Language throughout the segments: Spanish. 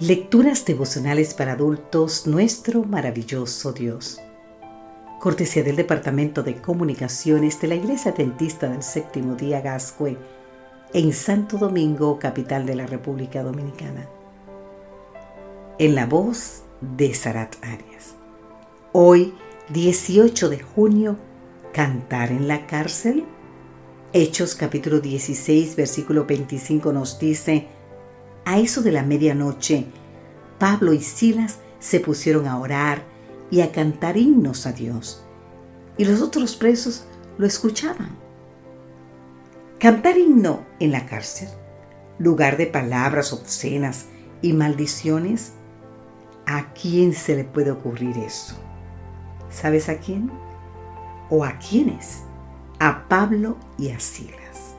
Lecturas devocionales para adultos, nuestro maravilloso Dios. Cortesía del Departamento de Comunicaciones de la Iglesia Adventista del Séptimo Día Gascue, en Santo Domingo, capital de la República Dominicana. En la voz de Sarat Arias. Hoy, 18 de junio, ¿cantar en la cárcel? Hechos capítulo 16, versículo 25 nos dice, a eso de la medianoche, Pablo y Silas se pusieron a orar y a cantar himnos a Dios, y los otros presos lo escuchaban. Cantar himno en la cárcel, lugar de palabras obscenas y maldiciones, ¿a quién se le puede ocurrir eso? ¿Sabes a quién? ¿O a quiénes? A Pablo y a Silas.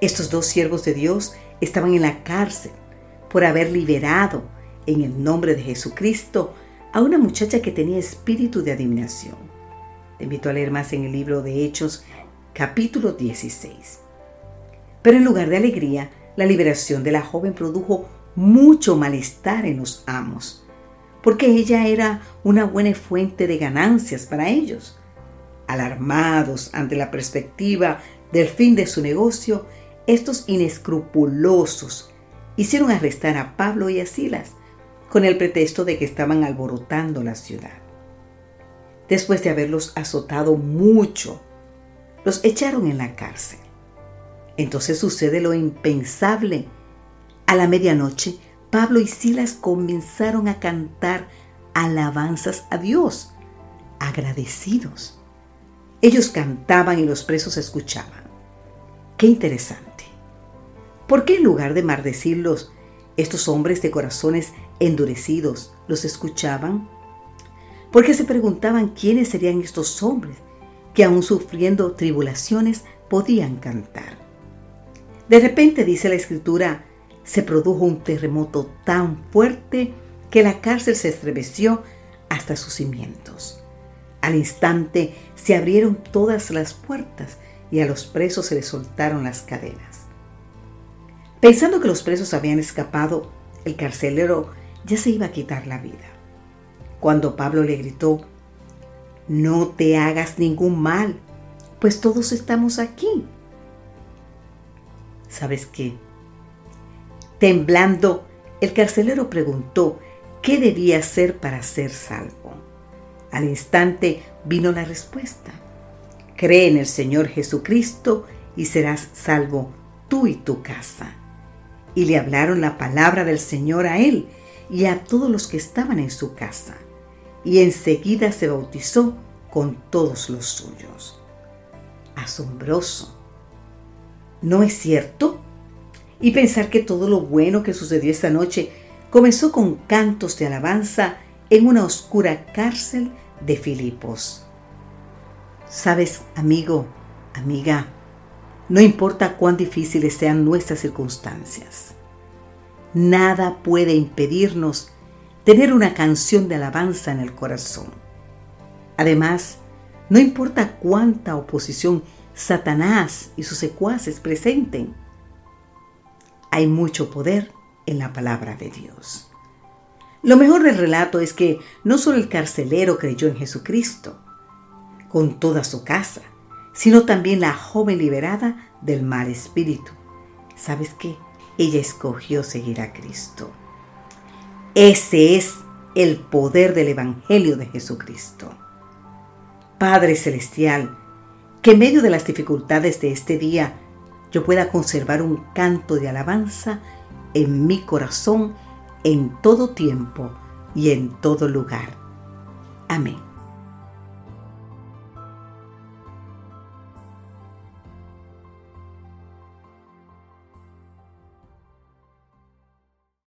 Estos dos siervos de Dios estaban en la cárcel por haber liberado en el nombre de Jesucristo a una muchacha que tenía espíritu de adivinación. Te invito a leer más en el libro de Hechos, capítulo 16. Pero en lugar de alegría, la liberación de la joven produjo mucho malestar en los amos, porque ella era una buena fuente de ganancias para ellos. Alarmados ante la perspectiva del fin de su negocio, estos inescrupulosos hicieron arrestar a Pablo y a Silas con el pretexto de que estaban alborotando la ciudad. Después de haberlos azotado mucho, los echaron en la cárcel. Entonces sucede lo impensable. A la medianoche, Pablo y Silas comenzaron a cantar alabanzas a Dios, agradecidos. Ellos cantaban y los presos escuchaban. Qué interesante. ¿Por qué en lugar de maldecirlos, estos hombres de corazones endurecidos los escuchaban? Porque se preguntaban quiénes serían estos hombres que aún sufriendo tribulaciones podían cantar. De repente, dice la escritura, se produjo un terremoto tan fuerte que la cárcel se estremeció hasta sus cimientos. Al instante se abrieron todas las puertas y a los presos se les soltaron las cadenas. Pensando que los presos habían escapado, el carcelero ya se iba a quitar la vida. Cuando Pablo le gritó, no te hagas ningún mal, pues todos estamos aquí. ¿Sabes qué? Temblando, el carcelero preguntó qué debía hacer para ser salvo. Al instante vino la respuesta. Cree en el Señor Jesucristo y serás salvo tú y tu casa y le hablaron la palabra del Señor a él y a todos los que estaban en su casa. Y enseguida se bautizó con todos los suyos. Asombroso. ¿No es cierto? Y pensar que todo lo bueno que sucedió esta noche comenzó con cantos de alabanza en una oscura cárcel de Filipos. Sabes, amigo, amiga, no importa cuán difíciles sean nuestras circunstancias. Nada puede impedirnos tener una canción de alabanza en el corazón. Además, no importa cuánta oposición Satanás y sus secuaces presenten, hay mucho poder en la palabra de Dios. Lo mejor del relato es que no solo el carcelero creyó en Jesucristo, con toda su casa, sino también la joven liberada del mal espíritu. ¿Sabes qué? Ella escogió seguir a Cristo. Ese es el poder del Evangelio de Jesucristo. Padre Celestial, que en medio de las dificultades de este día yo pueda conservar un canto de alabanza en mi corazón en todo tiempo y en todo lugar. Amén.